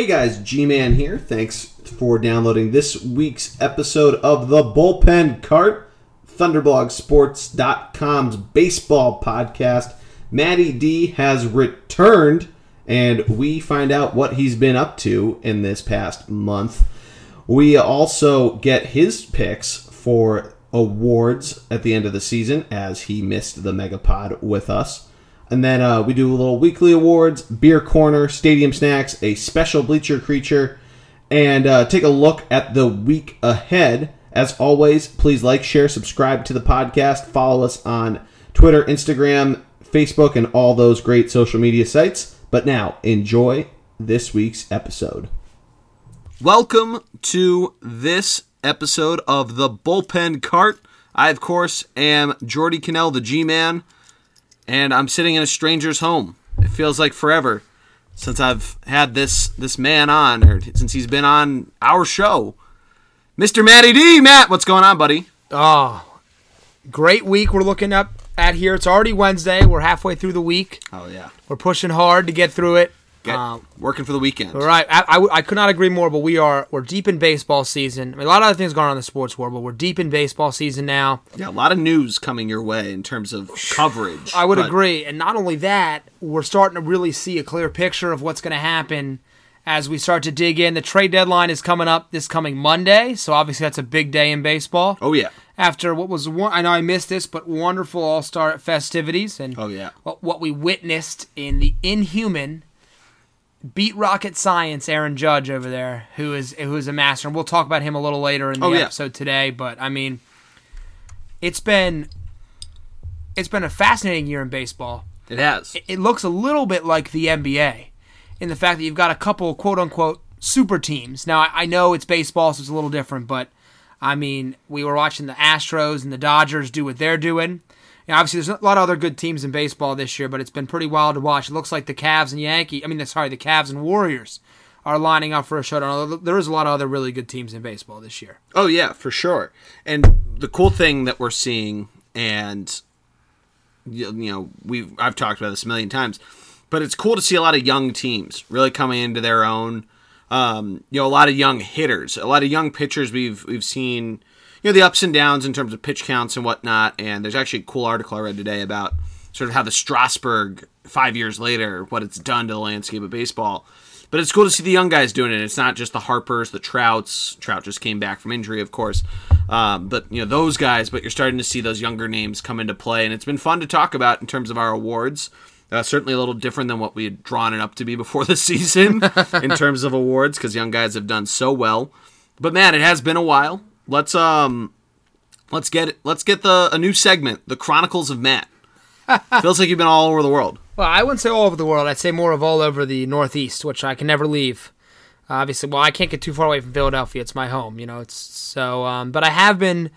Hey guys, G Man here. Thanks for downloading this week's episode of the Bullpen Cart, ThunderblogSports.com's baseball podcast. Matty D has returned, and we find out what he's been up to in this past month. We also get his picks for awards at the end of the season, as he missed the Megapod with us. And then uh, we do a little weekly awards, beer corner, stadium snacks, a special bleacher creature, and uh, take a look at the week ahead. As always, please like, share, subscribe to the podcast, follow us on Twitter, Instagram, Facebook, and all those great social media sites. But now, enjoy this week's episode. Welcome to this episode of the Bullpen Cart. I, of course, am Jordy Cannell, the G Man and I'm sitting in a stranger's home. It feels like forever since I've had this this man on, or since he's been on our show. Mr. Matty D, Matt, what's going on, buddy? Oh, great week we're looking up at here. It's already Wednesday. We're halfway through the week. Oh yeah, We're pushing hard to get through it. Get, Um, working for the weekend. all right, I, I, I could not agree more. But we are we're deep in baseball season. I mean, a lot of other things going on in the sports world, but we're deep in baseball season now. Yeah, a lot of news coming your way in terms of coverage. I would but- agree. And not only that, we're starting to really see a clear picture of what's going to happen as we start to dig in. The trade deadline is coming up this coming Monday, so obviously that's a big day in baseball. Oh yeah, After what was one, I know I missed this, but wonderful All Star festivities and oh yeah. what, what we witnessed in the inhuman beat rocket science Aaron Judge over there, who is who is a master. And we'll talk about him a little later in the Oh, yeah. episode today. But I mean, it's been it's been a fascinating year in baseball. It has. It looks a little bit like the NBA in the fact that you've got a couple quote unquote super teams. Now I, I know it's baseball, so it's a little different, but I mean, we were watching the Astros and the Dodgers do what they're doing. And obviously, there's a lot of other good teams in baseball this year, but it's been pretty wild to watch. It looks like the Cavs and Yankee, I mean, sorry, the Cavs and Warriors are lining up for a showdown. There is a lot of other really good teams in baseball this year. Oh yeah, for sure. And the cool thing that we're seeing, and you you know, we've I've talked about this a million times, but it's cool to see a lot of young teams really coming into their own. Um, you know, a lot of young hitters, a lot of young pitchers. We've we've seen, you know, the ups and downs in terms of pitch counts and whatnot. And there's actually a cool article I read today about sort of how the Strasburg five years later, what it's done to the landscape of baseball. But it's cool to see the young guys doing it. It's not just the Harpers, the Trouts. Trout just came back from injury, of course. Um, but you know those guys. But you're starting to see those younger names come into play, and it's been fun to talk about in terms of our awards. Uh, certainly a little different than what we had drawn it up to be before the season in terms of awards, because young guys have done so well. But man, it has been a while. Let's um, let's get let's get the a new segment, the Chronicles of Matt. Feels like you've been all over the world. Well, I wouldn't say all over the world. I'd say more of all over the Northeast, which I can never leave. Obviously, well, I can't get too far away from Philadelphia. It's my home, you know. It's so, um, but I have been,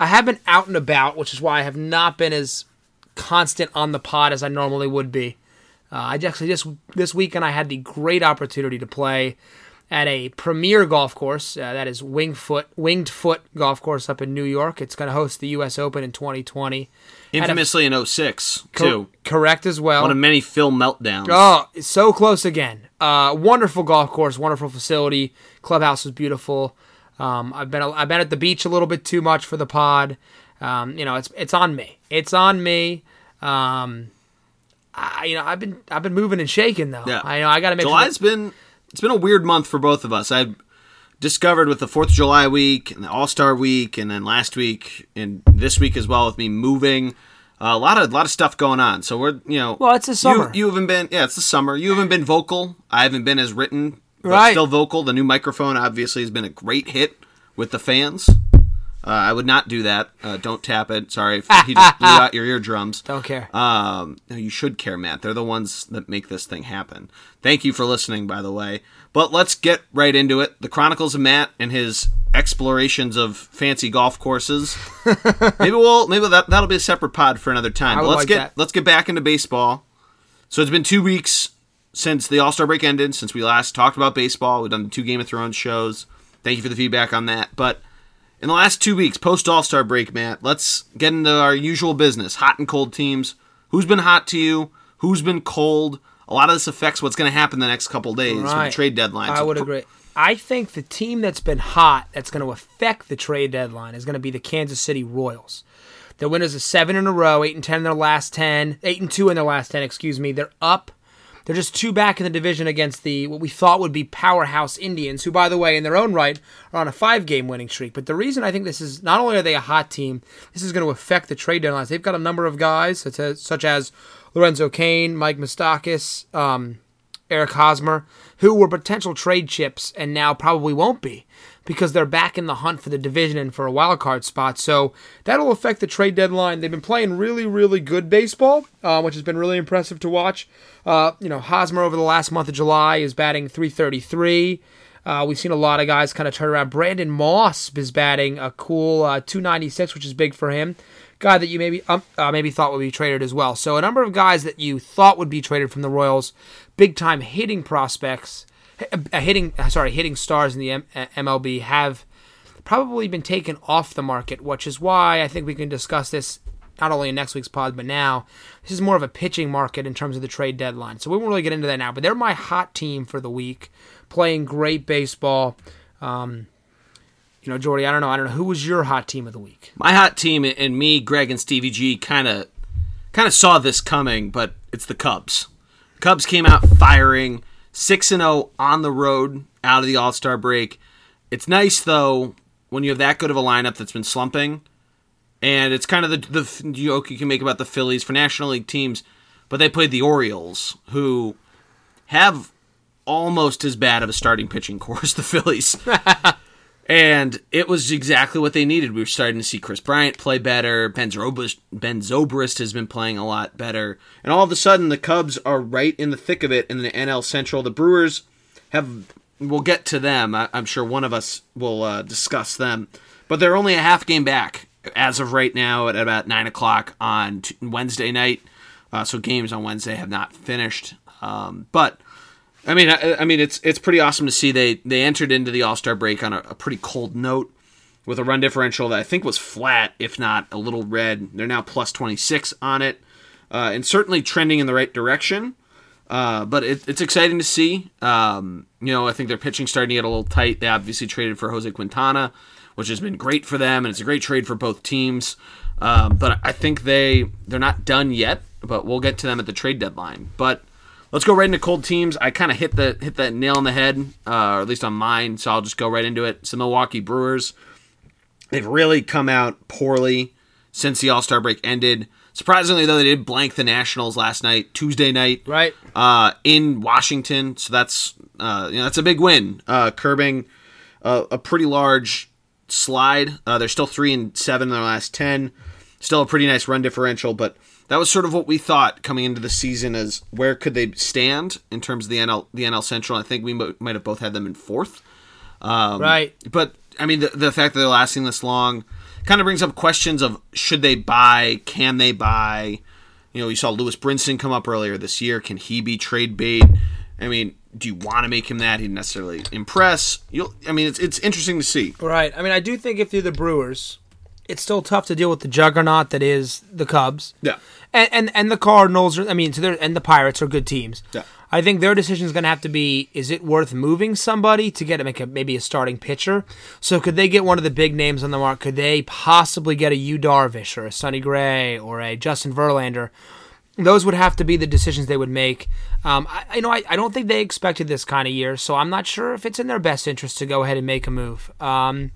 I have been out and about, which is why I have not been as constant on the pod as I normally would be. Uh, I actually just this weekend I had the great opportunity to play at a premier golf course. Uh, that is Wingfoot Winged Foot Golf Course up in New York. It's going to host the U.S. Open in 2020. Had a- Infamously in 06, cor- too. correct as well. One of many Phil meltdowns. Oh, so close again. Uh, wonderful golf course, wonderful facility. Clubhouse was beautiful. Um, I've been I've been at the beach a little bit too much for the pod. Um, you know, it's it's on me. It's on me. Um, I, you know, I've been I've been moving and shaking though. Yeah. I know I got to make July's sure. been it's been a weird month for both of us. I discovered with the Fourth of July week and the All Star week, and then last week and this week as well with me moving. Uh, a lot of a lot of stuff going on. So we're you know Well, it's the summer. You, you haven't been yeah it's the summer. You haven't been vocal. I haven't been as written. But Right. Still vocal. The new microphone obviously has been a great hit with the fans. Uh, I would not do that. Uh, don't tap it. Sorry, if he just blew out your eardrums. Don't care. Um, no, you should care, Matt. They're the ones that make this thing happen. Thank you for listening, by the way. But let's get right into it. The Chronicles of Matt and his explorations of fancy golf courses. maybe we'll maybe that that'll be a separate pod for another time. But let's like get that. let's get back into baseball. So it's been two weeks since the All Star break ended, since we last talked about baseball. We've done two Game of Thrones shows. Thank you for the feedback on that. But in the last two weeks, post All Star break, Matt, let's get into our usual business hot and cold teams. Who's been hot to you? Who's been cold? a lot of this affects what's going to happen the next couple days with the trade deadline. I So would pr- agree. I think the team that's been hot that's going to affect the trade deadline is going to be the Kansas City Royals. Their winners of seven in a row, eight and ten in their last ten, eight and two in their last ten. Excuse me. They're up. They're just two back in the division against the what we thought would be powerhouse Indians, who, by the way, in their own right, are on a five-game winning streak. But the reason I think this is not only are they a hot team, this is going to affect the trade deadlines. They've got a number of guys such as, such as Lorenzo Cain, Mike Moustakas, um, Eric Hosmer, who were potential trade chips and now probably won't be because they're back in the hunt for the division and for a wild card spot. So that'll affect the trade deadline. They've been playing really, really good baseball, uh, which has been really impressive to watch. Uh, you know, Hosmer over the last month of July is batting 333. Uh, we've seen a lot of guys kind of turn around. Brandon Moss is batting a cool uh, 296, which is big for him. Guy that you maybe um, uh, maybe thought would be traded as well. So a number of guys that you thought would be traded from the Royals, big time hitting prospects, hitting uh, sorry hitting stars in the M- uh, MLB have probably been taken off the market, which is why I think we can discuss this not only in next week's pod, but now. This is more of a pitching market in terms of the trade deadline. So we won't really get into that now, but they're my hot team for the week, playing great baseball. Um, you know, Jordy, I don't know. I don't know. Who was your hot team of the week? my hot team and me, Greg and Stevie G, kind of kind of saw this coming, but it's the Cubs. Cubs came out firing six and zero on the road out of the All Star break. It's nice though when you have that good of a lineup that's been slumping, and it's kind of the the joke you can make about the Phillies for National League teams, but they played the Orioles, who have almost as bad of a starting pitching core as the Phillies. And it was exactly what they needed. We were starting to see Kris Bryant play better. Ben Zobrist, ben Zobrist has been playing a lot better. And all of a sudden, the Cubs are right in the thick of it in the NL Central. The Brewers have. We'll get to them. I, I'm sure one of us will uh, discuss them. But they're only a half game back as of right now at about 9 o'clock on Wednesday night. Uh, so games on Wednesday have not finished. Um, but I mean, I, I mean, it's it's pretty awesome to see they they entered into the All Star break on a, a pretty cold note with a run differential that I think was flat, if not a little red. They're now plus twenty six on it, uh, and certainly trending in the right direction. Uh, but it, it's exciting to see. Um, you know, I think their pitching starting to get a little tight. They obviously traded for Jose Quintana, which has been great for them, and it's a great trade for both teams. Um, but I think they they're not done yet. But we'll get to them at the trade deadline. But Let's go right into cold teams. I kind of hit the hit that nail on the head, uh, or at least on mine. So I'll just go right into it. It's the Milwaukee Brewers. They've really come out poorly since the All Star break ended. Surprisingly, though, they did blank the Nationals last night, Tuesday night, Right. uh, in Washington. So that's uh, you know that's a big win, uh, curbing a, a pretty large slide. Uh, they're still three and seven in their last ten. Still a pretty nice run differential, but that was sort of what we thought coming into the season as where could they stand in terms of the NL the NL Central. I think we mo- might have both had them in fourth. Um, Right. But I mean, the, the fact that they're lasting this long kind of brings up questions of should they buy? Can they buy? You know, you saw Lewis Brinson come up earlier this year. Can he be trade bait? I mean, do you want to make him that? He necessarily impress. You'll. I mean, it's it's interesting to see. Right. I mean, I do think if you're the Brewers, it's still tough to deal with the juggernaut that is the Cubs. Yeah. And and, and the Cardinals are I mean, so and the Pirates are good teams. Yeah. I think their decision is going to have to be: is it worth moving somebody to get make a, maybe a starting pitcher? So could they get one of the big names on the market? Could they possibly get a Yu Darvish or a Sonny Gray or a Justin Verlander? Those would have to be the decisions they would make. Um, I, you know, I, I don't think they expected this kind of year, so I'm not sure if it's in their best interest to go ahead and make a move. Um,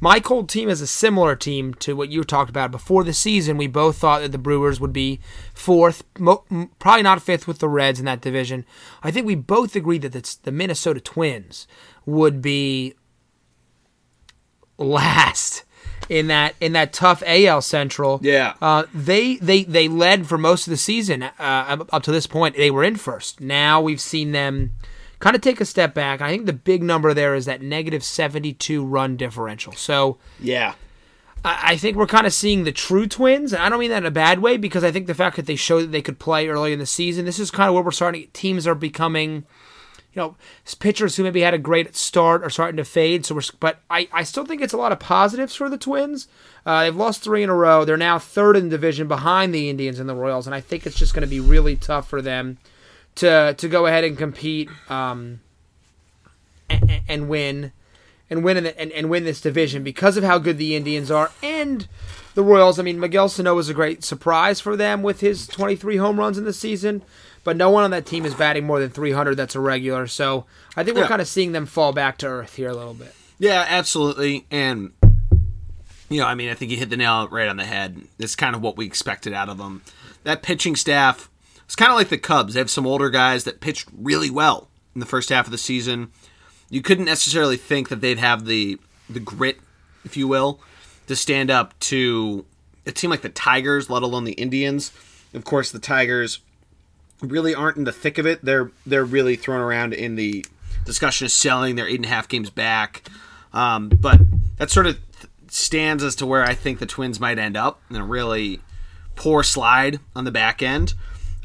my cold team is a similar team to what you talked about before the season. We both thought that the Brewers would be fourth, mo- probably not fifth with the Reds in that division. I think we both agreed that it's the Minnesota Twins would be last in that in that tough AL Central. Yeah. Uh, they they they led for most of the season uh, up up to this point. They were in first. Now we've seen them kind of take a step back. I think the big number there is that negative seventy two run differential. So. Yeah. I I think we're kind of seeing the true twins. and I don't mean that in a bad way because I think the fact that they showed that they could play early in the season, this is kind of where we're starting. Teams are becoming, you know, pitchers who maybe had a great start are starting to fade. So we're, but I, I still think it's a lot of positives for the Twins. Uh, they've lost three in a row. They're now third in the division behind the Indians and the Royals, and I think it's just going to be really tough for them to to go ahead and compete um, and, and win and win in the, and, and win this division because of how good the Indians are and the Royals. I mean, Miguel Sano was a great surprise for them with his 23 home runs in the season, but no one on that team is batting more than 300. That's a regular. So I think we're Yeah. kind of seeing them fall back to earth here a little bit. Yeah, absolutely. And you know, I mean, I think you hit the nail right on the head. It's kind of what we expected out of them. That pitching staff it's kind of like the Cubs. They have some older guys that pitched really well in the first half of the season. You couldn't necessarily think that they'd have the the grit, if you will, to stand up to a team like the Tigers, let alone the Indians. Of course, the Tigers really aren't in the thick of it. They're they're really thrown around in the discussion of selling. They're eight and a half games back, um, but that sort of stands as to where I think the Twins might end up in a really poor slide on the back end.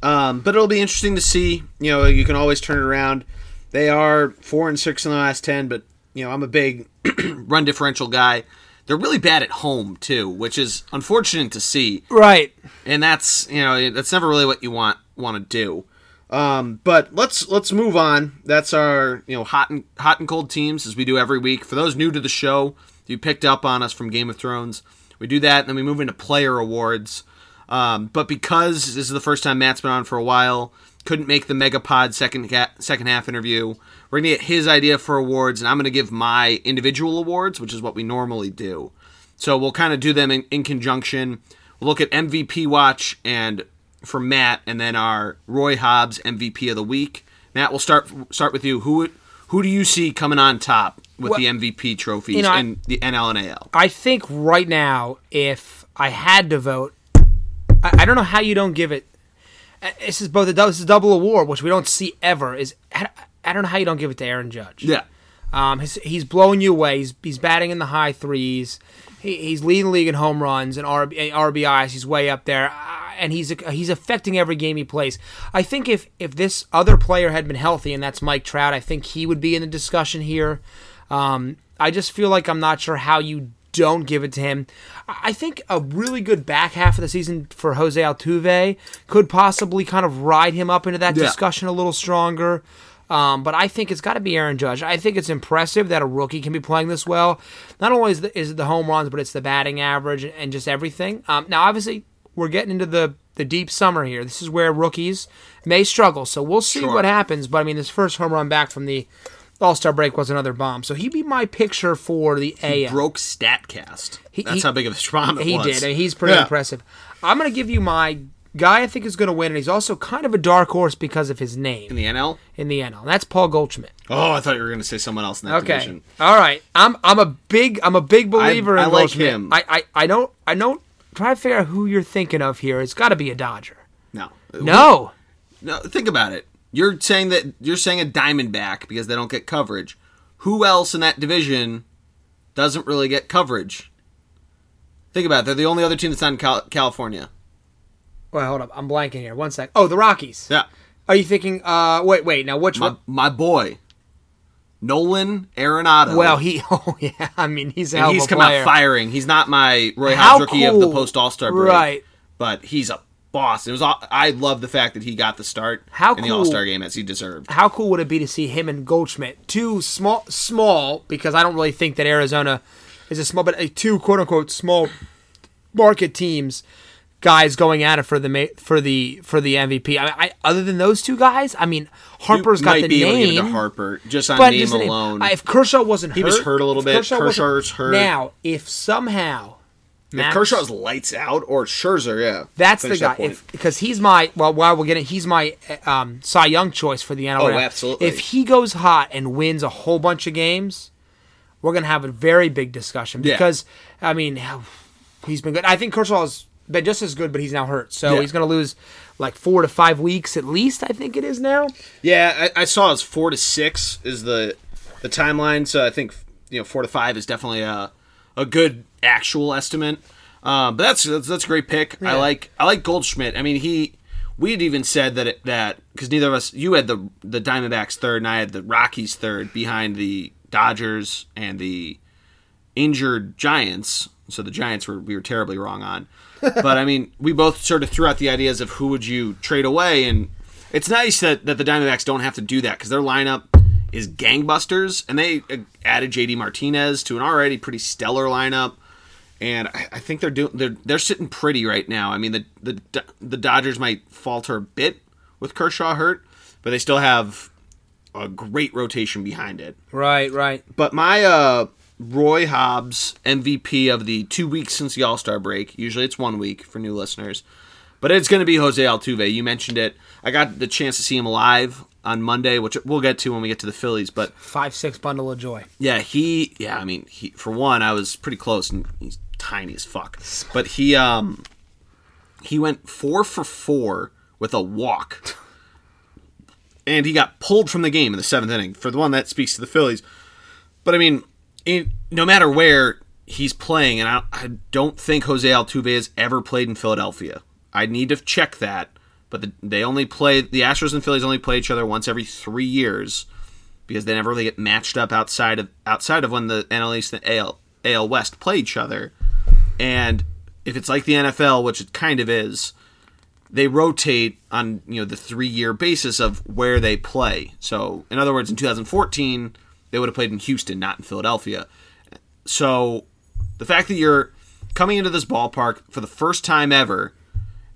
Um, but it'll be interesting to see. You know, you can always turn it around. They are four and six in the last ten, but you know, I'm a big run differential guy. They're really bad at home too, which is unfortunate to see Right. and that's you know that's never really what you want want to do. Um, but let's let's move on. That's our you know hot and hot and cold teams as we do every week. For those new to the show, you picked up on us from Game of Thrones. We do that, and then we move into player awards. Um, but because this is the first time Matt's been on for a while, couldn't make the Megapod second second half interview. We're gonna get his idea for awards, and I'm gonna give my individual awards, which is what we normally do. So we'll kind of do them in, in conjunction. We'll look at MVP watch and for Matt, and then our Roy Hobbs MVP of the week. Matt, we'll start start with you. Who who do you see coming on top with Well, the MVP trophies you know, I- in the NL and AL? I think right now, if I had to vote, I, I don't know how you don't give it. uh, This is both a this is a double award, which we don't see ever. Is I, I don't know how you don't give it to Aaron Judge. Yeah, Um, he's, he's blowing you away. He's, he's batting in the high threes. He, he's leading the league in home runs and RB, RBIs. He's way up there, uh, and he's he's affecting every game he plays. I think if if this other player had been healthy, and that's Mike Trout, I think he would be in the discussion here. Um, I just feel like I'm not sure how you don't give it to him. I think a really good back half of the season for Jose Altuve could possibly kind of ride him up into that Yeah. discussion a little stronger. Um, but I think it's got to be Aaron Judge. I think it's impressive that a rookie can be playing this well. Not only is, the, is it the home runs, but it's the batting average and just everything. Um, now, obviously, we're getting into the, the deep summer here. This is where rookies may struggle. So we'll see Sure. what happens. But I mean, this first home run back from the All Star break was another bomb. So he'd be my picture for the AL. broke Statcast. He- That's he- how big of a bomb it He was. did. and he's pretty Yeah. impressive. I'm going to give you my guy I think is going to win, and he's also kind of a dark horse because of his name in the NL. in the NL. That's Paul Goldschmidt. Oh, I thought you were going to say someone else in that Okay. division. All right. I'm I'm a big I'm a big believer I in like Goldschmidt. him. I, I I don't I don't try to figure out who you're thinking of here. It's got to be a Dodger. No, No. No, think about it. You're saying that you're saying a Diamondback because they don't get coverage. Who else in that division doesn't really get coverage? Think about it. They're the only other team that's not in Cal- California. Well, hold up. I'm blanking here. One sec. Oh, the Rockies. Yeah. Are you thinking? Uh, wait, wait. Now which My, one? my boy, Nolan Arenado. Well, he. Oh yeah. I mean, he's and of he's come player. out firing. He's not my Roy Hobbs rookie of the post All Star break, Right. But he's a boss. It was. all- I love the fact that he got the start How in the cool- All Star game as he deserved. How cool would it be to see him and Goldschmidt, two small, small, because I don't really think that Arizona is a small, but a two quote unquote small market teams, guys going at it for the for the for the MVP. I, I other than those two guys, I mean Harper's You got the be able to give it name. to Harper just on name just name. alone. Uh, if Kershaw wasn't He hurt, was hurt a little bit. Kershaw Kershaw's hurt. Now, if somehow if Kershaw's lights out or Scherzer, yeah, That's the guy. that. If because he's my well, while we're getting, he's my um, Cy Young choice for the NL. Oh, absolutely. If he goes hot and wins a whole bunch of games, we're gonna have a very big discussion Yeah. because I mean, he's been good. I think Kershaw's been just as good, but he's now hurt, so Yeah. he's gonna lose like four to five weeks at least. I think it is now. Yeah, I, I saw it's four to six is the the timeline. So I think you know four to five is definitely a a good actual estimate. Um, but that's, that's that's a great pick. I like I like Goldschmidt. I mean he we had even said that it, that because neither of us you had the the Diamondbacks third and I had the Rockies third behind the Dodgers and the injured Giants. So the Giants were we were terribly wrong on. but I mean, we both sort of threw out the ideas of who would you trade away, and It's nice that, that the Diamondbacks don't have to do that because their lineup is gangbusters, and they uh, added JD Martinez to an already pretty stellar lineup. And I, think they're doing they're they're sitting pretty right now. I mean the the the Dodgers might falter a bit with Kershaw hurt, but they still have a great rotation behind it. Right, right. But my uh, Roy Hobbs MVP of the two weeks since the All Star break. Usually it's one week for new listeners, but it's going to be Jose Altuve. You mentioned it. I got the chance to see him live on Monday, which we'll get to when we get to the Phillies. But Five six bundle of joy. yeah, he yeah, I mean, he for one, I was pretty close, and he's tiny as fuck. But he um he went four for four with a walk, and he got pulled from the game in the seventh inning. For the one that speaks to the Phillies, but I mean, in, no matter where he's playing, and I, I don't think Jose Altuve has ever played in Philadelphia. I need to check that, but the, they only play the Astros and Phillies only play each other once every three years because they never really get matched up outside of outside of when the NL East and AL, AL West play each other. And if it's like the NFL, which it kind of is, they rotate on you know the three year basis of where they play. So in other words, in 2014, they would have played in Houston, not in Philadelphia. So the fact that you're coming into this ballpark for the first time ever,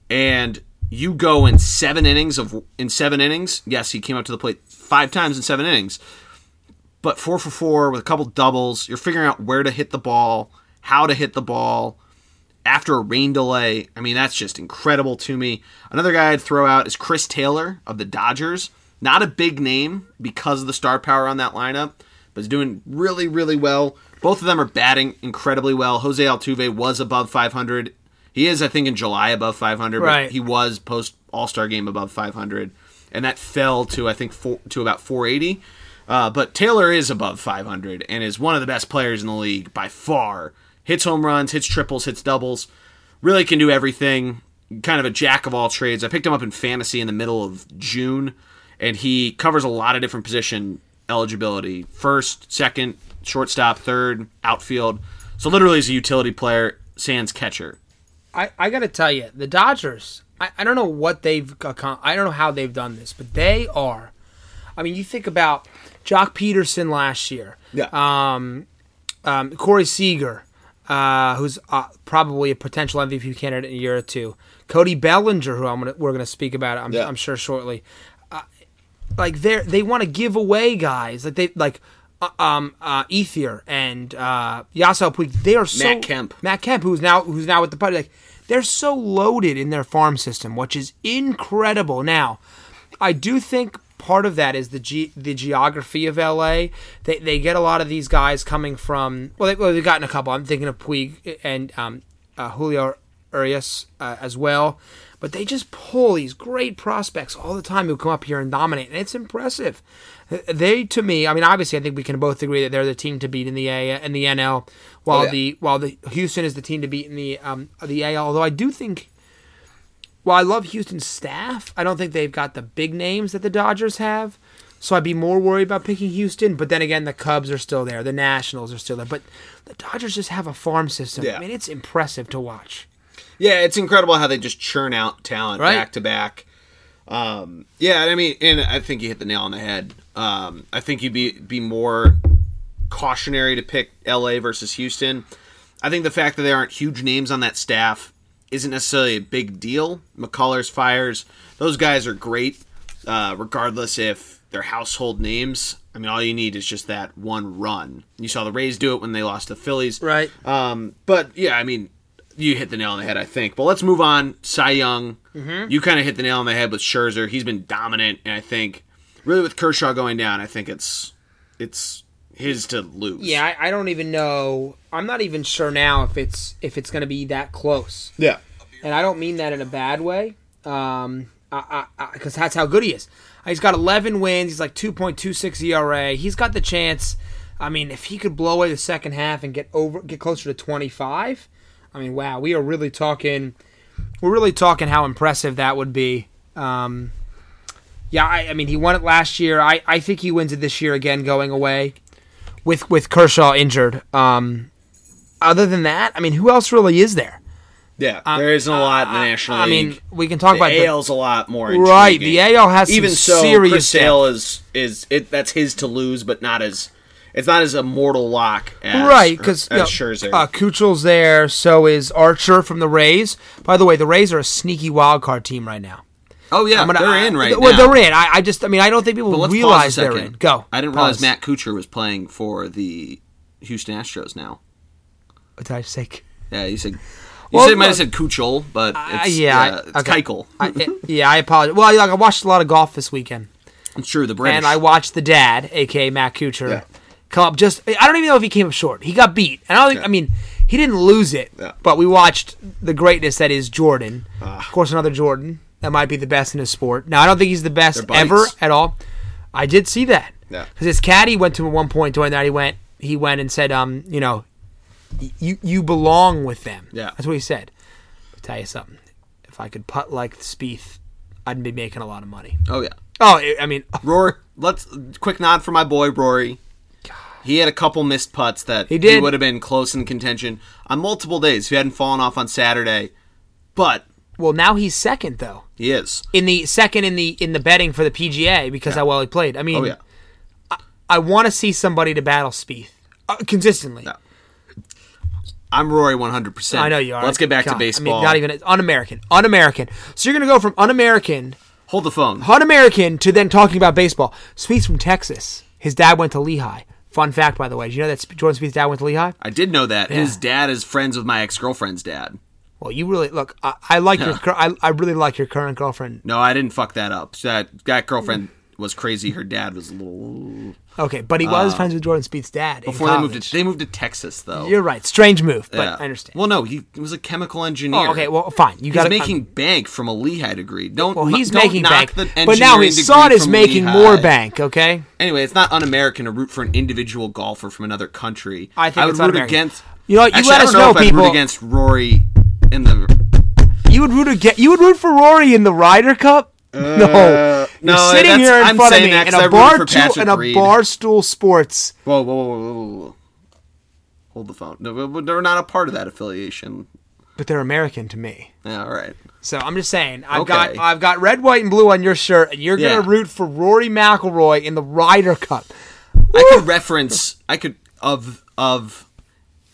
and you go in seven innings of in seven innings. Yes, he came up to the plate five times in seven innings, but four for four with a couple doubles. You're figuring out where to hit the ball, how to hit the ball after a rain delay. I mean, that's just incredible to me. Another guy I'd throw out is Chris Taylor of the Dodgers. Not a big name because of the star power on that lineup, but is doing really, really well. Both of them are batting incredibly well. Jose Altuve was above 500. He is, I think, in July above 500, Right. but he was post All Star game above 500, and that fell to I think four, to about 480. Uh, but Taylor is above 500 and is one of the best players in the league by far. Hits home runs, hits triples, hits doubles. Really can do everything. Kind of a jack of all trades. I picked him up in fantasy in the middle of June, and he covers a lot of different position eligibility first, second, shortstop, third, outfield. So literally, he's a utility player, sans catcher. I, I got to tell you, the Dodgers. I, I don't know what they've. I don't know how they've done this, but they are. I mean, you think about Joc Pederson last year. Yeah. Um, um, Corey Seager, uh, who's uh, probably a potential MVP candidate in a year or two. Cody Bellinger, who I'm gonna, we're going to speak about, I'm, Yeah. I'm sure shortly. Uh, like they they want to give away guys like they like. Uh, um, uh, Ethier and uh, Yasiel Puig, they are so Matt Kemp. Matt Kemp, who's now who's now with the Putty, like they're so loaded in their farm system, which is incredible. Now, I do think part of that is the ge- the geography of LA. They they get a lot of these guys coming from well, they, well they've gotten a couple. I'm thinking of Puig and um, uh, Julio Urias uh, as well. But they just pull these great prospects all the time who come up here and dominate, and it's impressive. They, to me, I mean, obviously, I think we can both agree that they're the team to beat in the A and the NL, while Oh, yeah. the while the Houston is the team to beat in the um the AL. Although I do think, while I love Houston's staff, I don't think they've got the big names that the Dodgers have. So I'd be more worried about picking Houston. But then again, the Cubs are still there, the Nationals are still there, but the Dodgers just have a farm system. Yeah. I mean, it's impressive to watch. Yeah, it's incredible how they just churn out talent Right. back to back. Um, yeah, I mean, and I think you hit the nail on the head. Um, I think you'd be be more cautionary to pick L.A. versus Houston. I think the fact that there aren't huge names on that staff isn't necessarily a big deal. McCullers, Fiers, those guys are great, uh, regardless if they're household names. I mean, all you need is just that one run. You saw the Rays do it when they lost to the Phillies. Right. Um, but yeah, I mean, you hit the nail on the head, I think. But let's move on. Cy Young, you kind of hit the nail on the head with Scherzer. He's been dominant, and I think really with Kershaw going down, I think it's it's his to lose. Yeah, I, I don't even know. I'm not even sure now if it's if it's going to be that close. yeah, and I don't mean that in a bad way, um, because that's how good he is. He's got 11 wins. He's like 2.26 ERA. He's got the chance. I mean, if he could blow away the second half and get over, get closer to 25. I mean, wow, we are really talking. We're really talking how impressive that would be. Um, yeah, I, I mean, he won it last year. I, I think he wins it this year again, going away with with Kershaw injured. Um, other than that, I mean, who else really is there? Yeah, there isn't a lot in the National I League. mean, we can talk the about the- AL's a lot more Right, the AL has even so. serious Chris Sale is is it that's his to lose, but not as it's not as a mortal lock as right because as Scherzer. uh, Kuchel's there. So is Archer from the Rays. By the way, the Rays are a sneaky wild card team right now. oh yeah, gonna- they're in right well, now. they're in. I, I just, I mean, I don't think people realize they're in. Go. I didn't realize Matt Kuchar was playing for the Houston Astros now. What did I say? Yeah, you said you Well, said, might have said Keuchel, but Uh, it's, yeah, uh, it's okay. Keuchel. I, it- yeah, I apologize. Well, like, I watched a lot of golf this weekend, It's true, the British. and I watched the dad, aka Matt Kuchar, Yeah. Come up. Just, I don't even know if he came up short. He got beat, and I don't think. Yeah. I mean, he didn't lose it, Yeah. but we watched the greatness that is Jordan. Ah. Of course, another Jordan that might be the best in his sport. Now, I don't think he's the best ever at all. I did see that Yeah. because his caddy went to him at one point during that. He went, he went and said, um, you know, you you belong with them. Yeah. that's what he said. I'll tell you something. If I could putt like Spieth, I'd be making a lot of money. oh yeah, Oh, I- I mean, Rory. Let's quick nod for my boy Rory. He had a couple missed putts that He did. would have been close in contention on multiple days if he hadn't fallen off on Saturday. But well, now he's second though. he is. In the second in the in the betting for the PGA because how well he played. I mean, Oh yeah. I want to see somebody to battle Spieth uh, consistently. No. I'm Rory 100%. I know you are. Let's get back God, to baseball. I mean, not even un-American, un-American. So you're gonna go from un-American, Hold the phone. un-American to then talking about baseball. Spieth's from Texas. His dad went to Lehigh. Fun fact, by the way. Did you know that Jordan Spieth's dad went to Lehigh? I did know that his dad is friends with my ex girlfriend's dad. Well, you really look. I, I like your. I, I really like your current girlfriend. No, I didn't fuck that up. That that girlfriend was crazy. Her dad was a little. Okay, but he was friends with Jordan Spieth's dad Uh, Before they moved to they moved to Texas though. You're right. Strange move, but Yeah. I understand. Well, no, he was a chemical engineer. Oh, okay, well, fine. You he's got making bank from a Lehigh degree. Don't Well, he's don't making bank, but now his son is making Lehigh. more bank. Okay. Anyway, it's not un-American to root for an individual golfer from another country. I think would it's root un-American. against. You know what, you Actually, let us know, know, I'd root against Rory in the. You would root again. You would root for Rory in the Ryder Cup. Uh, no, You're sitting here in I'm front of me in a bar tool, in a Reed. barstool sports. Whoa, whoa, whoa, whoa! Hold the phone. No, they're not a part of that affiliation. But they're American to me. Yeah, all right. So I'm just saying, I've Okay. got I've got red, white, and blue on your shirt, and you're Yeah. gonna root for Rory McIlroy in the Ryder Cup. I could reference. I could of of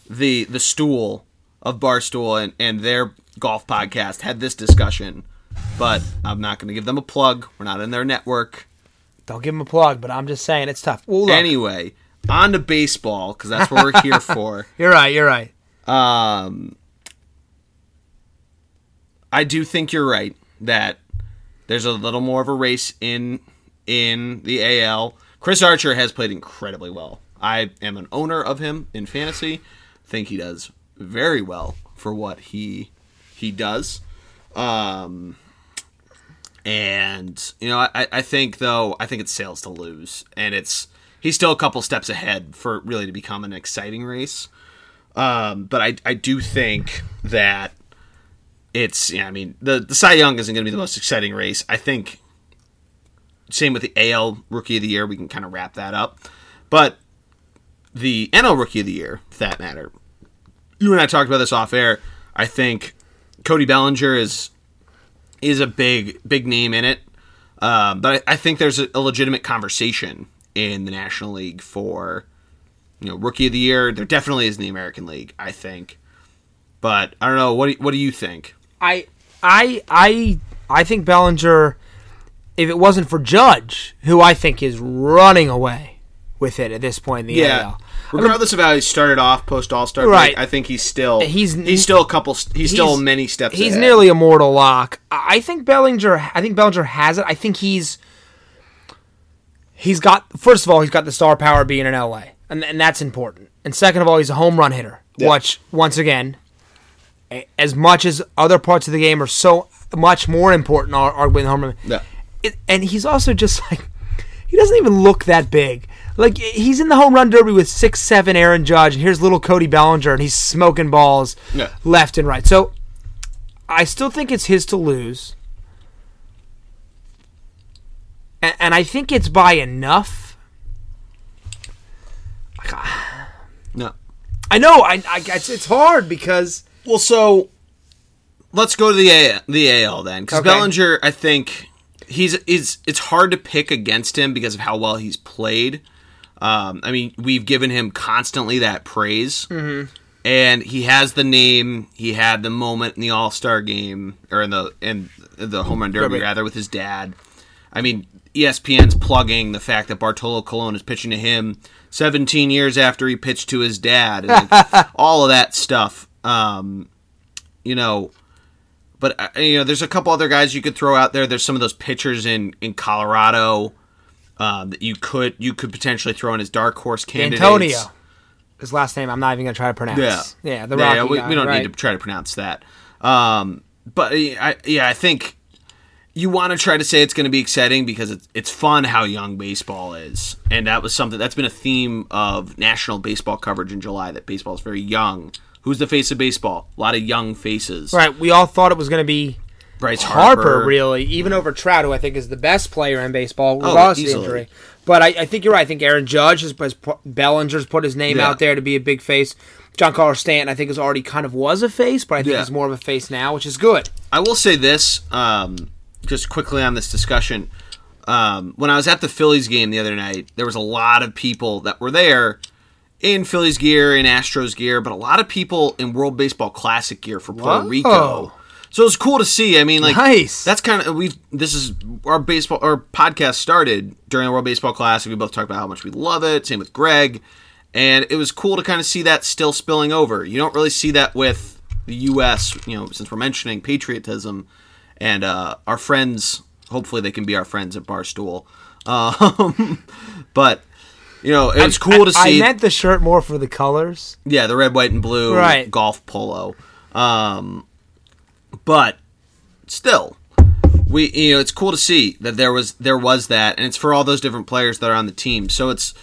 the the stool of Barstool and and their golf podcast had this discussion, but I'm not going to give them a plug. We're not in their network. Don't give them a plug, but I'm just saying it's tough. Anyway, on to baseball because that's what we're here for. you're right. You're right. Um, I do think you're right that there's a little more of a race in in the AL. Chris Archer has played incredibly well. I am an owner of him in fantasy. Think he does very well for what he he does. Um, and you know, I, I think though I think it's Sale's to lose, and it's he's still a couple steps ahead for really to become an exciting race. Um, but I I do think that it's yeah. I mean the the Cy Young isn't going to be the most exciting race. I think same with the AL Rookie of the Year. We can kind of wrap that up, but the NL Rookie of the Year, for that matter. You and I talked about this off air. I think Cody Bellinger is is a big big name in it, um, but I, I think there's a, a legitimate conversation in the National League for you know rookie of the year. There definitely is in the American League, I think. But I don't know. What do, what do you think? I I I I think Bellinger, if it wasn't for Judge, who I think is running away with it at this point in the AL. Regardless of how he started off post All Star Right. break, I think he's still He's- he's still a couple. He's, still many steps. He's ahead. nearly a mortal lock. I I think Bellinger. I think Bellinger has it. I think he's he's got. First of all, he's got the star power being in LA, and, and that's important. And second of all, he's a home run hitter, Yeah. which once again, as much as other parts of the game are so much more important, are, are winning home run. Yeah. It, and he's also just like he doesn't even look that big. Like he's in the home run derby with six seven Aaron Judge, and here's little Cody Bellinger, and he's smoking balls Yeah. left and right. So I still think it's his to lose, and, and I think it's by enough. No. I know, I, I it's, it's hard because Well, so let's go to the A- the AL then, because Okay. Bellinger, I think he's is it's hard to pick against him because of how well he's played. Um, I mean, we've given him constantly that praise, mm-hmm. and he has the name. He had the moment in the All Star game or in the in the home run derby Right, rather with his dad. I mean, ESPN's plugging the fact that Bartolo Colon is pitching to him 17 years after he pitched to his dad, and like, all of that stuff. Um, you know, but uh, you know, there's a couple other guys you could throw out there. There's some of those pitchers in in Colorado um, that you could you could potentially throw in as dark horse candidates. Antonio. His last name, I'm not even gonna try to pronounce. Yeah, yeah, the Rocky yeah, we, guy, we don't right. need to try to pronounce that. Um, but I, yeah, I think you want to try to say it's going to be exciting because it's it's fun how young baseball is, and that was something that's been a theme of national baseball coverage in July. That baseball is very young. Who's the face of baseball? A lot of young faces. Right, we all thought it was gonna be Bryce Harper, Harper, really, even over Trout, who I think is the best player in baseball, Oh, of injury. But I, I think you're right. I think Aaron Judge has, has put, Bellinger's put his name Yeah. out there to be a big face. Giancarlo Stanton, I think, is already kind of was a face, but I think Yeah. he's more of a face now, which is good. I will say this, um, just quickly on this discussion. Um, when I was at the Phillies game the other night, there was a lot of people that were there in Phillies gear, in Astros gear, but a lot of people in World Baseball Classic gear for Puerto Whoa. Rico. So it was cool to see. I mean, like Nice. that's kind of we've. This is our baseball. Our podcast started during the World Baseball Classic. We both talked about how much we love it. Same with Greg, and it was cool to kind of see that still spilling over. You don't really see that with the U.S. You know, since we're mentioning patriotism, and uh, our friends. Hopefully, they can be our friends at Barstool. Um, but you know, it was cool I, to see. I meant the shirt more for the colors. Yeah, the red, white, and blue Right. golf polo. Um, but still, we you know it's cool to see that there was there was that, and it's for all those different players that are on the team. So it's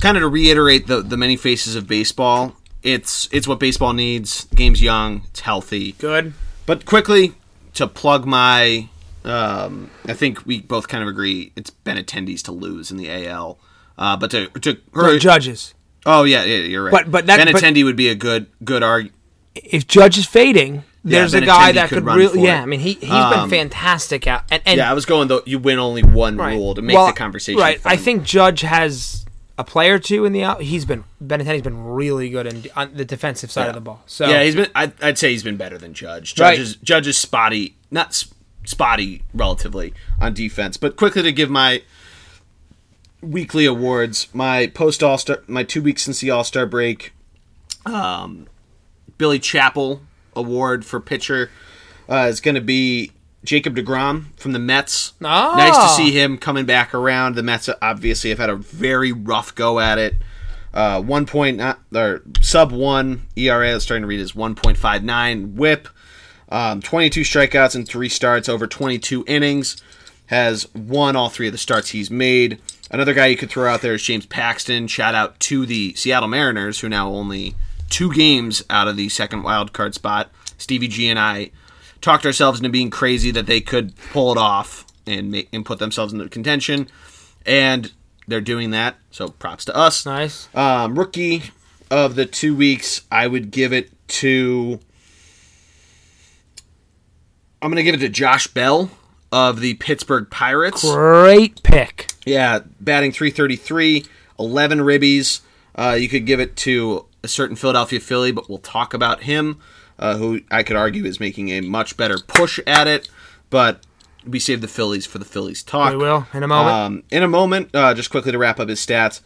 kind of to reiterate the the many faces of baseball. It's it's what baseball needs. The game's young, it's healthy. Good. But quickly to plug my, um, I think we both kind of agree it's attendees to lose in the AL. Uh, but to to judges. oh yeah, yeah you're right. But- but that- but- would be a good good arg. If Judge is fading, there's a guy that could could, really. Yeah, it. I mean he he's Um, been fantastic out. And, and Yeah, I was going though. You win only one right. rule to make Well, the conversation. Right. fun. I think Judge has a player or two in the out. He's been Benintendi's been really good in, on the defensive side of the ball. So Yeah, he's been. I'd, I'd say he's been better than Judge. Judge Right. is Judge is spotty, not s- spotty relatively on defense. But quickly to give my weekly awards, my post All Star, my two weeks since the All Star break, um, Billy Chapel Award for pitcher uh, is going to be Jacob Degrom from the Mets. Ah. Nice to see him coming back around. The Mets obviously have had a very rough go at it. Uh, one point or sub one ERA. is starting to read is one point five nine WHIP. Um, Twenty two strikeouts and three starts over twenty two innings. Has won all three of the starts he's made. Another guy you could throw out there is James Paxton. Shout out to the Seattle Mariners, who now only two games out of the second wild card spot. Stevie G and I talked ourselves into being crazy that they could pull it off and make and put themselves into contention, and they're doing that. So props to us. nice. Um, rookie of the two weeks, I would give it to. I'm gonna give it to Josh Bell of the Pittsburgh Pirates. Great pick. Yeah, batting 333, 11 ribbies. Uh, you could give it to a certain Philadelphia Philly, but we'll talk about him, uh, who I could argue is making a much better push at it. But we save the Phillies for the Phillies talk. We will in a moment. Um, in a moment, uh, just quickly to wrap up his stats.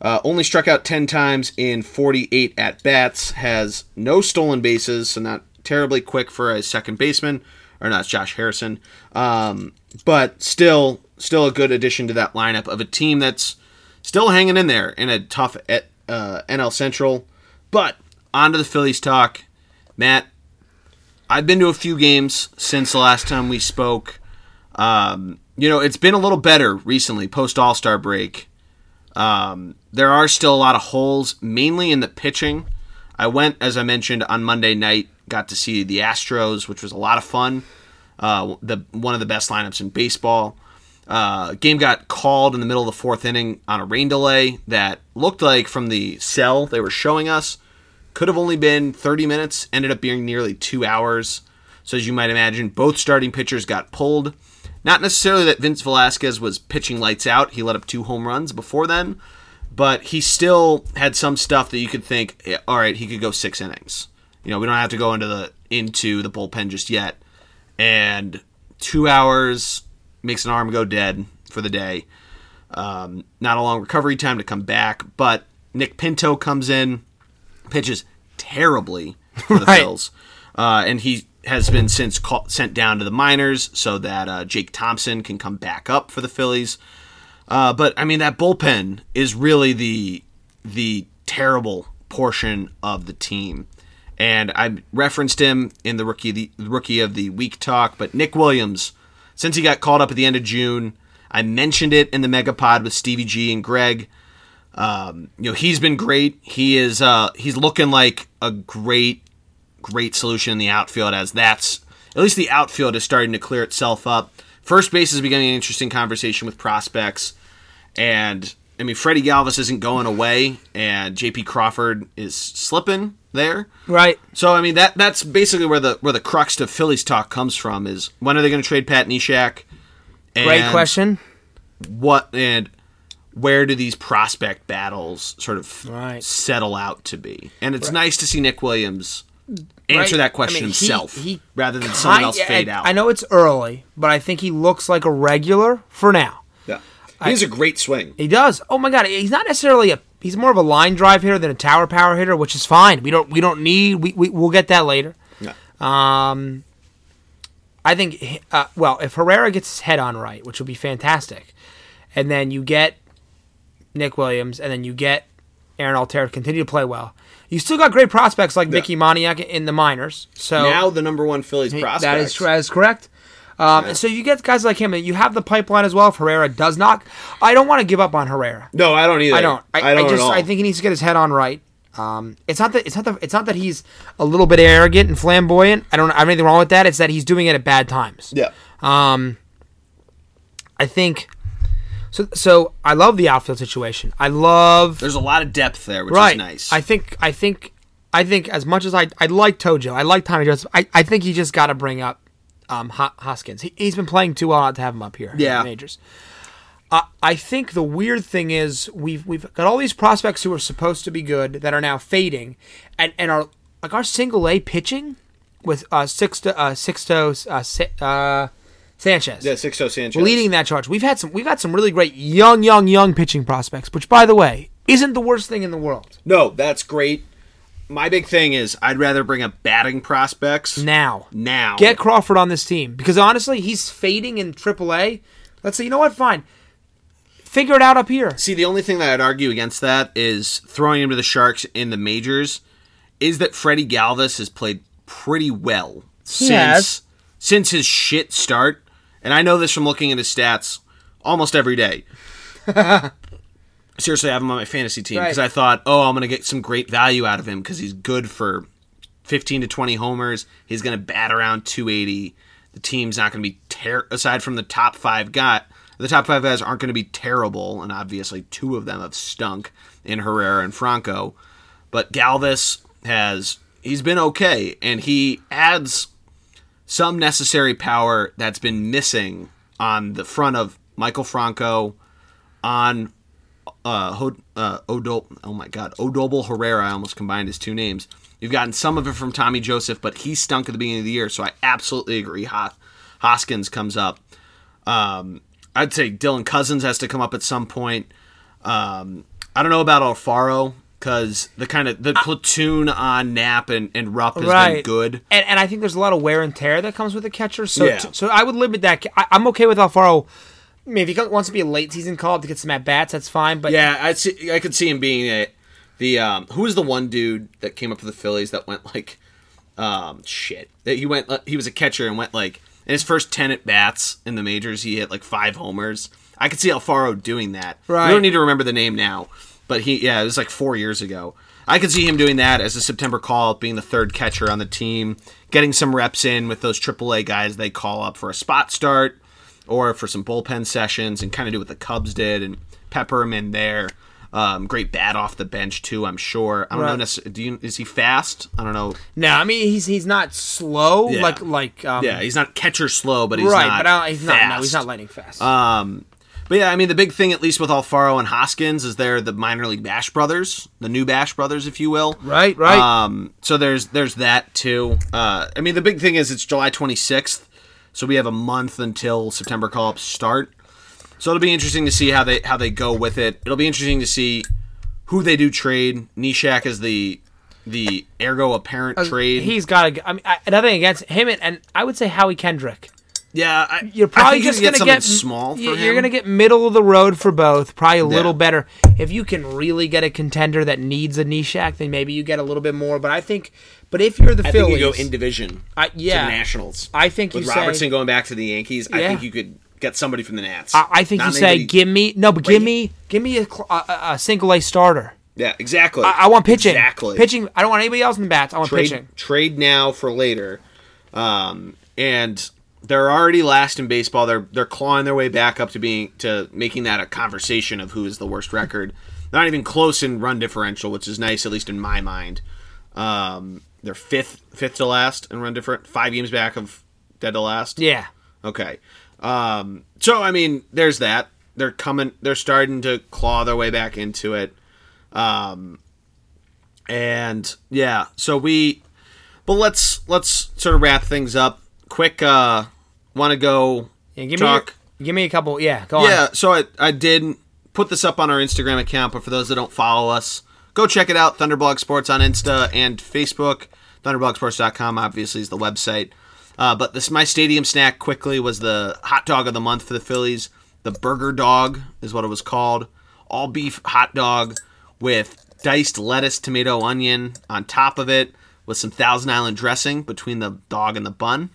Uh, only struck out 10 times in 48 at bats. Has no stolen bases, so not terribly quick for a second baseman. Or not, Josh Harrison. Um, but still, still a good addition to that lineup of a team that's still hanging in there in a tough uh, NL Central. But on to the Phillies talk. Matt, I've been to a few games since the last time we spoke. Um, you know, it's been a little better recently, post All Star break. Um, there are still a lot of holes, mainly in the pitching. I went, as I mentioned, on Monday night, got to see the Astros, which was a lot of fun. Uh, the one of the best lineups in baseball. Uh, game got called in the middle of the fourth inning on a rain delay that looked like from the cell they were showing us could have only been 30 minutes, ended up being nearly two hours. So as you might imagine, both starting pitchers got pulled. Not necessarily that Vince Velasquez was pitching lights out. He let up two home runs before then, but he still had some stuff that you could think, all right, he could go six innings. You know, we don't have to go into the into the bullpen just yet. And two hours makes an arm go dead for the day. Um, not a long recovery time to come back, but Nick Pinto comes in, pitches terribly for the Right. Phils, uh, and he has been since call, sent down to the minors so that uh, Jake Thompson can come back up for the Phillies. Uh, but I mean that bullpen is really the the terrible portion of the team, and I referenced him in the rookie the rookie of the week talk. But Nick Williams, since he got called up at the end of June, I mentioned it in the Megapod with Stevie G and Greg. Um, you know he's been great. He is uh, he's looking like a great great solution in the outfield as that's at least the outfield is starting to clear itself up. First base is becoming an interesting conversation with prospects, and I mean Freddie Galvis isn't going away, and J.P. Crawford is slipping there. Right. So I mean that that's basically where the where the crux to Phillies talk comes from is when are they going to trade Pat Neshek? Great question. What and where do these prospect battles sort of Right. settle out to be? And it's nice to see Nick Williams answer Right. that question I mean, himself he rather than someone else fade I, out. I know it's early, but I think he looks like a regular for now. Yeah. He has a great swing. He does. Oh my god, he's not necessarily a. He's more of a line drive hitter than a tower power hitter, which is fine. We don't. We don't need. We, we we'll get that later. Yeah. Um, I think. Uh, well, if Herrera gets his head on right, which would be fantastic, and then you get Nick Williams, and then you get Aaron Altherr to continue to play well. You still got great prospects like Mickey Moniak in the minors. So Now the number one Phillies prospect. that is, that is correct. Um, and So you get guys like him, and you have the pipeline as well. If Herrera does not, I don't want to give up on Herrera. No, I don't either. I don't. I, I don't I just. at all. I think he needs to get his head on right. Um, it's not that. It's not that. It's not that he's a little bit arrogant and flamboyant. I don't. I have anything wrong with that. It's that he's doing it at bad times. Yeah. Um, I think. So. So I love the outfield situation. I love. There's a lot of depth there, which right. is nice. I think. I think. I think as much as I I like Tojo, I like Tommy Jones. I, I think he just got to bring up um, Ho- Hoskins. He, he's been playing too well not to have him up here. in the Yeah. majors. Uh, I think the weird thing is we've we've got all these prospects who are supposed to be good that are now fading, and and are like our single A pitching with uh Sixto uh Sixto uh, uh Sanchez yeah, Sixto Sanchez. leading that charge. We've had some we've had some really great young young young pitching prospects, which by the way isn't the worst thing in the world No, that's great. My big thing is I'd rather bring up batting prospects now. now. Get Crawford on this team because honestly, he's fading in AAA. Let's say, you know what? Fine, figure it out up here. See, the only thing that I'd argue against that is throwing him to the Sharks in the majors is that Freddie Galvis has played pretty well since has. since his shit start. And I know this from looking at his stats almost every day. Seriously, I have him on my fantasy team because Right. I thought, oh, I'm going to get some great value out of him because he's good for 15 to 20 homers. He's going to bat around 280. The team's not going to be ter- aside from the top five got the top five guys aren't going to be terrible, and obviously two of them have stunk in Herrera and Franco. But Galvis has he's been okay, and he adds some necessary power that's been missing on the front of Maikel Franco, on uh, Ho- uh Odol. Oh my God, Odubel Herrera. I almost combined his two names. You've gotten some of it from Tommy Joseph, but he stunk at the beginning of the year, so I absolutely agree. Ho- Hoskins comes up. Um, I'd say Dylan Cozens has to come up at some point. Um, I don't know about Alfaro because the kind of the platoon on Knapp and, and Rupp has been good. And, and I think there's a lot of wear and tear that comes with a catcher. So Yeah. so I would limit that. I, I'm okay with Alfaro. I mean, if he wants to be a late season call up to get some at bats, that's fine. But Yeah, I see. I could see him being a the um, who was the one dude that came up for the Phillies that went like um shit. That he went he was a catcher and went like in his first ten at bats in the majors he hit like five homers. I could see Alfaro doing that. Right. We don't need to remember the name now, but he yeah it was like four years ago. I could see him doing that as a September call, up being the third catcher on the team, getting some reps in with those AAA guys they call up for a spot start or for some bullpen sessions and kind of do what the Cubs did and pepper him in there. Um, great bat off the bench too. I'm sure. I don't know. Right. necess- Do you, is he fast? I don't know. No, I mean he's he's not slow Yeah. like like um, Yeah, he's not catcher slow, but he's right, not but I don't, he's fast. not no, he's not lightning fast. Um, but yeah, I mean, the big thing, at least with Alfaro and Hoskins, is they're the minor league Bash brothers, the new Bash brothers, if you will. right, right. Um, so there's there's that too. Uh, I mean, the big thing is it's July 26th, so we have a month until September call-ups start. So it'll be interesting to see how they how they go with it. It'll be interesting to see who they do trade. Neshek is the the ergo apparent uh, trade. He's got to. I mean, I, nothing against him, and, and I would say Howie Kendrick. Yeah, I, You're probably just to something get small. Him. You're going to get middle of the road for both. Probably a little better. If you can really get a contender that needs a Neshek, then maybe you get a little bit more. But I think, but if you're the I Phillies, think you go in division. I, to yeah, Nationals. I think with say- Robertson going back to the Yankees, I think you could get somebody from the Nats. I, I think Not you say, give me no, but give me, give me a, a, a- a single A starter. yeah, exactly. I, I want pitching. Exactly. Pitching. I don't want anybody else in the bats. I want Trade pitching. trade now for later, um, and they're already last in baseball. They're they're clawing their way back up to being to making that a conversation of who is the worst record. They're not even close in run differential, which is nice at least in my mind. Um, they're fifth fifth to last in run different, five games back of dead to last. Yeah. Okay. Um, so I mean, there's that. They're coming. They're starting to claw their way back into it. Um, and yeah. So we, but let's let's sort of wrap things up. Quick. Uh, want to go Yeah, give talk? me give me a couple. Yeah, go Yeah. on. Yeah, so I I did put this up on our Instagram account, but for those that don't follow us, go check it out. Thunderblog Sports on Insta and Facebook. Thunderblogsports.com obviously is the website. Uh, but this my stadium snack quickly was the hot dog of the month for the Phillies. The burger dog is what it was called. All beef hot dog with diced lettuce, tomato, onion on top of it, with some Thousand Island dressing between the dog and the bun.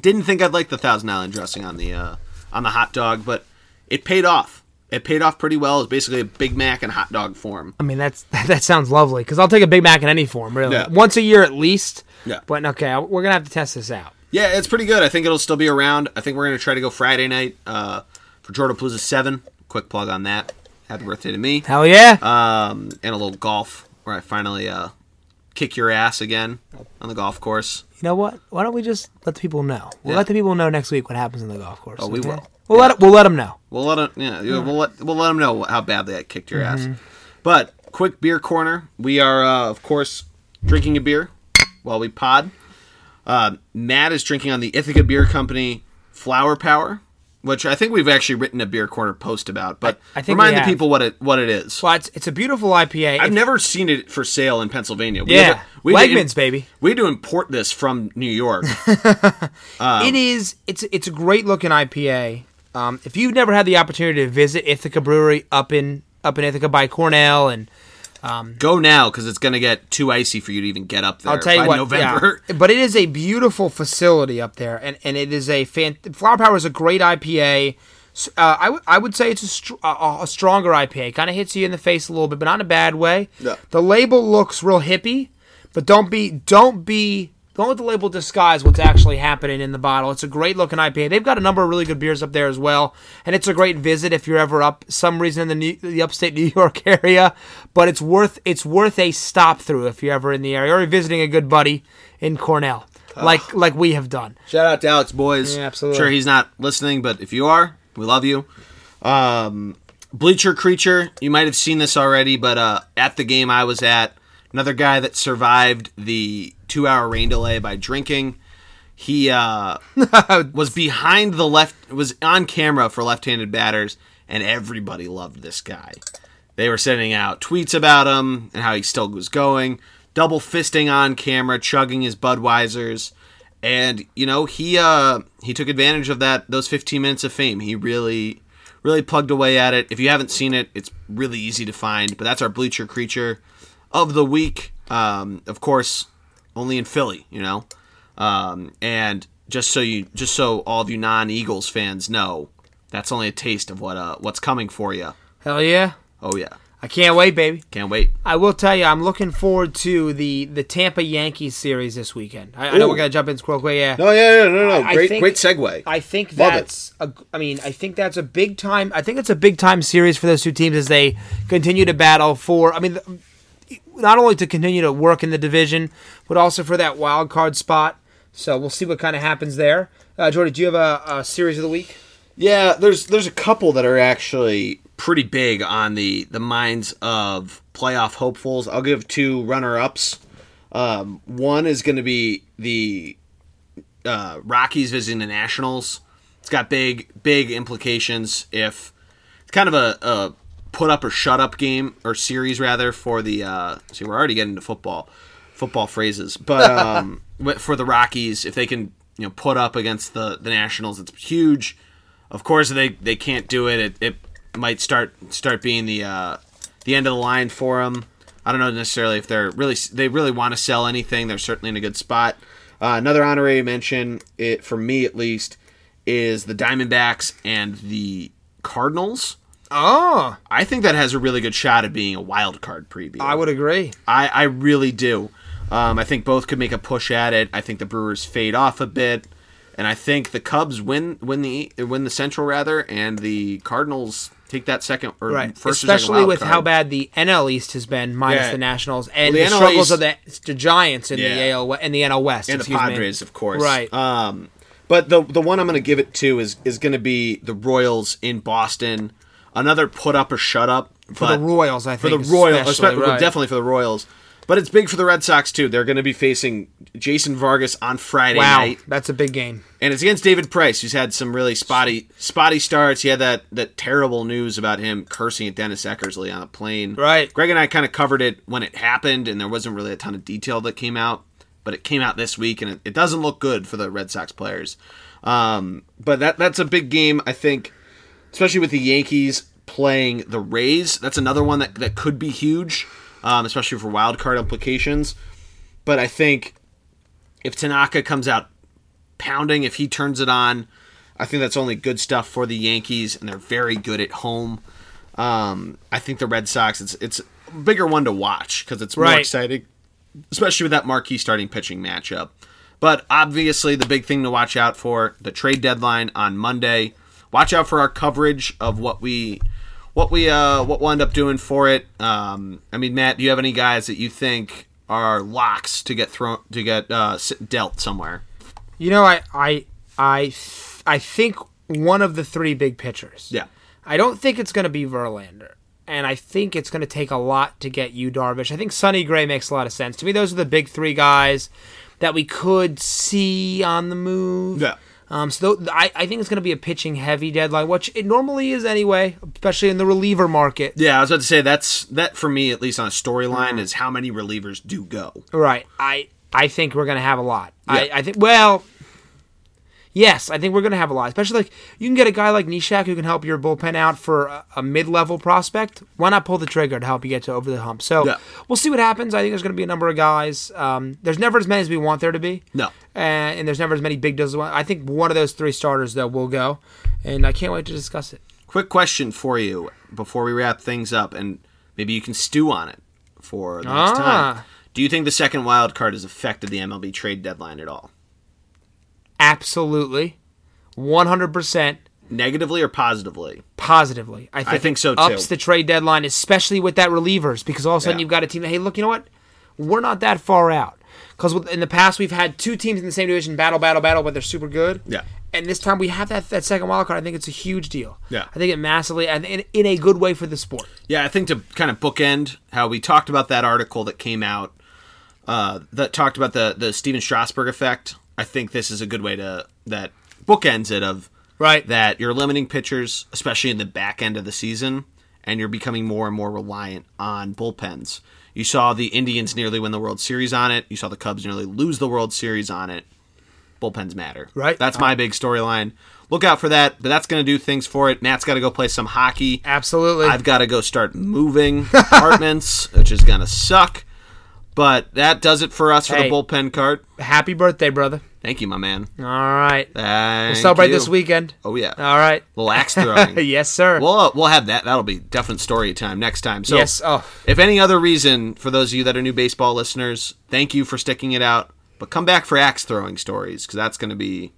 Didn't think I'd like the Thousand Island dressing on the uh, on the hot dog, but it paid off. It paid off pretty well. It's basically a Big Mac in hot dog form. I mean, that's that sounds lovely because I'll take a Big Mac in any form, really. Yeah. Once a year at least. Yeah. But okay, we're gonna have to test this out. Yeah, it's pretty good. I think it'll still be around. I think we're gonna try to go Friday night uh, for Jordan Palooza Seven. Quick plug on that. Happy birthday to me. Hell yeah! Um, and a little golf where I finally uh, kick your ass again on the golf course. You know what? Why don't we just let the people know? We'll Yeah. let the people know next week what happens in the golf course. Oh, we okay? will. We'll let we'll let them know. We'll let them, yeah, we'll let we'll let them know how badly I kicked your Mm-hmm. ass. But quick beer corner. We are, uh, of course, drinking a beer while we pod. Uh, Matt is drinking on the Ithaca Beer Company Flower Power, which I think we've actually written a beer corner post about. But I- I think remind the people what it what it is. Well, it's, it's a beautiful IPA. I've If- never seen it for sale in Pennsylvania. We Yeah. we Wegmans, baby. We had to import this from New York. Um, it is. It's it's a great looking IPA. Um, if you've never had the opportunity to visit Ithaca Brewery up in up in Ithaca by Cornell, and Go now because it's going to get too icy for you to even get up there I'll tell you by what, November. yeah. But it is a beautiful facility up there, and, and it is a fan. Flower Power is a great IPA. Uh, I would I would say it's a, str- a, a stronger IPA. Kind of hits you in the face a little bit, but not in a bad way. Yeah. The label looks real hippie, but don't be don't be don't let the label disguise what's actually happening in the bottle. It's a great looking IPA. They've got a number of really good beers up there as well, and it's a great visit if you're ever up some reason in the New, the upstate New York area. But it's worth it's worth a stop through if you're ever in the area or you're visiting a good buddy in Cornell, like like we have done. Shout out to Alex Boys. Yeah, absolutely. Sure, he's not listening, but if you are, we love you. Um, Bleacher Creature, you might have seen this already, but uh, at the game I was at, another guy that survived the two hour rain delay by drinking. He uh, was behind the left, was on camera for left handed batters, and everybody loved this guy. They were sending out tweets about him and how he still was going, double fisting on camera, chugging his Budweisers, and you know he uh, he took advantage of that those 15 minutes of fame. He really really plugged away at it. If you haven't seen it, it's really easy to find. But that's our bleacher creature of the week. Um, of course, only in Philly, you know. Um, and just so you, just so all of you non-Eagles fans know, that's only a taste of what uh, what's coming for you. Hell yeah! Oh yeah. I can't wait, baby. Can't wait. I will tell you, I'm looking forward to the the Tampa Yankees series this weekend. I, I know we're gonna jump in real quick. Yeah, No, yeah, yeah, no, no. I great, think- great segue. I think that's a, I mean, I think that's a big time. I think it's a big time series for those two teams as they continue to battle for. I mean, the- not only to continue to work in the division, but also for that wild card spot. So we'll see what kind of happens there. Uh, Jordy, do you have a, a series of the week? Yeah, there's there's a couple that are actually pretty big on the the minds of playoff hopefuls. I'll give two runner ups. Um, one is going to be the uh, Rockies visiting the Nationals. It's got big big implications if it's kind of a, a put up or shut up game or series rather for the uh, see we're already getting to football football phrases but um, for the Rockies if they can you know put up against the the Nationals it's huge. Of course they they can't do it. It, it might start start being the uh, the end of the line for them I don't know necessarily if they're really they really want to sell anything. They're certainly in a good spot. Uh, another honorary mention it for me at least is the Diamondbacks and the Cardinals Oh, I think that has a really good shot at being a wild card preview. I would agree. I, I really do. Um, I think both could make a push at it. I think the Brewers fade off a bit, and I think the Cubs win win the win the Central rather, and the Cardinals take that second or Right, first especially with card. how bad the NL East has been, minus Yeah. the Nationals, and Well, the, the struggles East- of the, the Giants in Yeah. the AL in the NL West and the excuse me. Padres, of course. Right. Um, but the the one I'm going to give it to is is going to be the Royals in Boston. Another put up or shut up for the Royals, I think for the Royals, especially, right. definitely for the Royals. But it's big for the Red Sox too. They're going to be facing Jason Vargas on Friday Wow, night, that's a big game. and it's against David Price, who's had some really spotty spotty starts. He had that that terrible news about him cursing at Dennis Eckersley on a plane. Right. Greg and I kind of covered it when it happened, and there wasn't really a ton of detail that came out. But it came out this week, and it, it doesn't look good for the Red Sox players. Um, but that that's a big game, I think, especially with the Yankees playing the Rays. That's another one that, that could be huge, um, especially for wild card implications. But I think if Tanaka comes out pounding, if he turns it on, I think that's only good stuff for the Yankees, and they're very good at home. Um, I think the Red Sox, it's it's a bigger one to watch because it's more Right. exciting, especially with that marquee starting pitching matchup. But obviously, the big thing to watch out for the trade deadline on Monday. Watch out for our coverage of what we what we uh what we'll end up doing for it. Um, I mean, Matt, do you have any guys that you think are locks to get thrown to get uh, dealt somewhere? You know, I I I I think one of the three big pitchers. Yeah. I don't think it's going to be Verlander. And I think it's going to take a lot to get you Darvish. I think Sonny Gray makes a lot of sense. To me, those are the big three guys that we could see on the move. Yeah. Um, so th- I, I think it's going to be a pitching heavy deadline, which it normally is anyway, especially in the reliever market. Yeah, I was about to say that's that for me at least on a storyline is how many relievers do go. Right. I I think we're going to have a lot. I, I think well, yes, I think we're going to have a lot. Especially like you can get a guy like Neshek who can help your bullpen out for a, a mid-level prospect. Why not pull the trigger to help you get to over the hump? So Yeah. we'll see what happens. I think there's going to be a number of guys. Um, there's never as many as we want there to be. No. Uh, and there's never as many big deals. as we. I think one of those three starters though will go, and I can't wait to discuss it. Quick question for you before we wrap things up, and maybe you can stew on it for the next Ah. time. Do you think the second wild card has affected the MLB trade deadline at all? Absolutely, 100 percent. Negatively or positively? positively. I think, think it so, too. Ups the trade deadline, especially with that relievers, because all of a sudden Yeah. you've got a team. that, Hey, look, you know what? We're not that far out. Because in the past we've had two teams in the same division battle, battle, battle, but they're super good. Yeah. And this time we have that that second wild card. I think it's a huge deal. Yeah. I think it massively and in, in a good way for the sport. Yeah, I think to kind of bookend how we talked about that article that came out uh, that talked about the the Stephen Strasburg effect. I think this is a good way to that bookends it of Right. that you're limiting pitchers, especially in the back end of the season, and you're becoming more and more reliant on bullpens. You saw the Indians nearly win the World Series on it. You saw the Cubs nearly lose the World Series on it. Bullpens matter. Right. That's my big storyline. Look out for that, but that's going to do things for it. Matt's got to go play some hockey. Absolutely. I've got to go start moving apartments, which is going to suck. But that does it for us for Hey. the bullpen cart. Happy birthday, brother. Thank you, my man. All right. Thank We'll celebrate you. this weekend. Oh yeah, All right. little axe throwing. yes, sir. We'll uh, we'll have that. That'll be definite story time next time. So yes. Oh, if any other reason for those of you that are new baseball listeners, thank you for sticking it out. But come back for axe throwing stories because that's going to be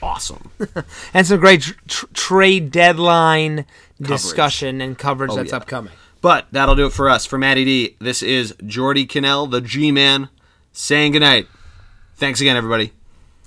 awesome. and some great tr- tr- trade deadline discussion and coverage that's yeah. upcoming. But that'll do it for us. For Matty D, this is Jordy Cannell, the G Man, saying goodnight. Thanks again, everybody.